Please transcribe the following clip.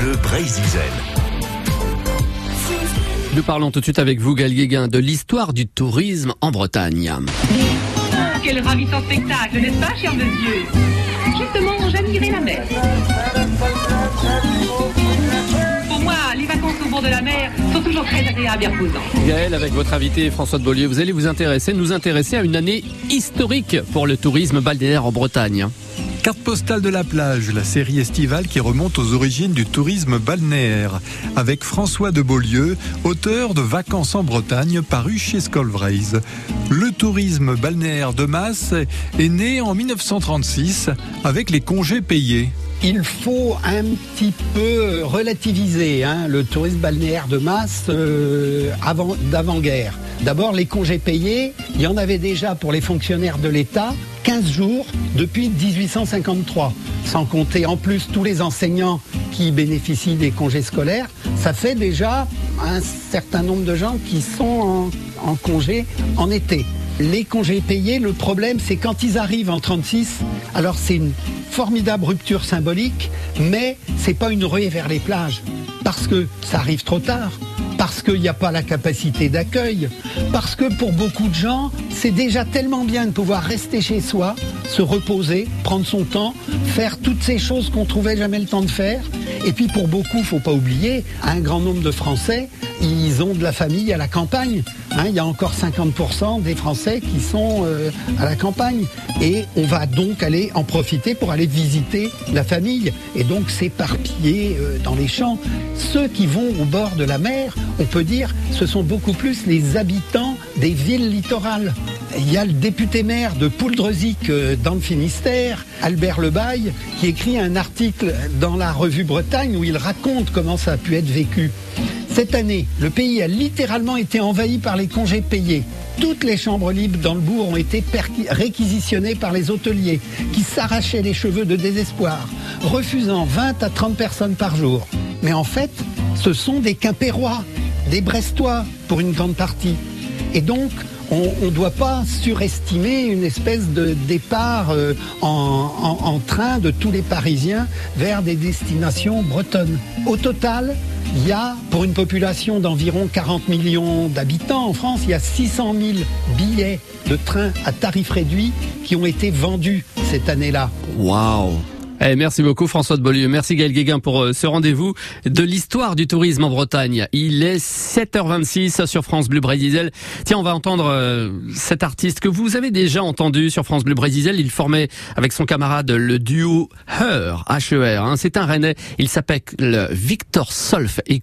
Bleu Brésil. Nous parlons tout de suite avec vous, Gaël Guéguin, de l'histoire du tourisme en Bretagne. Quel ravissant spectacle, n'est-ce pas, cher monsieur Justement, j'admirais la mer. Pour moi, les vacances au bord de la mer sont toujours très agréables et reposantes. Gaël, avec votre invité François de Beaulieu, vous allez vous intéresser, nous intéresser à une année historique pour le tourisme balnéaire en Bretagne. Carte postale de la plage, la série estivale qui remonte aux origines du tourisme balnéaire, avec François de Beaulieu, auteur de Vacances en Bretagne, paru chez Scolvraise. Le tourisme balnéaire de masse est né en 1936 avec les congés payés. Il faut un petit peu relativiser hein, le tourisme balnéaire de masse euh, avant, d'avant-guerre. D'abord, les congés payés, il y en avait déjà pour les fonctionnaires de l'État 15 jours depuis 1853. Sans compter en plus tous les enseignants qui bénéficient des congés scolaires, ça fait déjà un certain nombre de gens qui sont en, en congé en été. Les congés payés, le problème, c'est quand ils arrivent en 36, alors c'est une formidable rupture symbolique, mais c'est pas une ruée vers les plages, parce que ça arrive trop tard parce qu'il n'y a pas la capacité d'accueil, parce que pour beaucoup de gens, c'est déjà tellement bien de pouvoir rester chez soi, se reposer, prendre son temps, faire toutes ces choses qu'on trouvait jamais le temps de faire. Et puis pour beaucoup, faut pas oublier, un grand nombre de Français, ils ont de la famille à la campagne. Hein, il y a encore 50% des Français qui sont euh, à la campagne. Et on va donc aller en profiter pour aller visiter la famille et donc s'éparpiller euh, dans les champs. Ceux qui vont au bord de la mer, on peut dire, ce sont beaucoup plus les habitants des villes littorales. Il y a le député maire de Pouldreuzic euh, dans le Finistère, Albert Lebaille, qui écrit un article dans la revue Bretagne où il raconte comment ça a pu être vécu. Cette année, le pays a littéralement été envahi par les congés payés. Toutes les chambres libres dans le bourg ont été réquisitionnées par les hôteliers qui s'arrachaient les cheveux de désespoir, refusant 20 à 30 personnes par jour. Mais en fait, ce sont des Quimpérois, des Brestois pour une grande partie. Et donc, on ne doit pas surestimer une espèce de départ euh, en, train de tous les Parisiens vers des destinations bretonnes. Au total, il y a, pour une population d'environ 40 millions d'habitants en France, il y a 600 000 billets de train à tarif réduit qui ont été vendus cette année-là. Waouh eh, merci beaucoup François de Beaulieu. Merci Gaël Guéguin pour euh, ce rendez-vous de l'histoire du tourisme en Bretagne. Il est 7h26 sur France Bleu Brésil. Tiens, on va entendre euh, cet artiste que vous avez déjà entendu sur France Bleu Brésil. Il formait avec son camarade le duo Her, H-E-R. Hein. C'est un Rennais. Il s'appelle Victor Solf. Écoute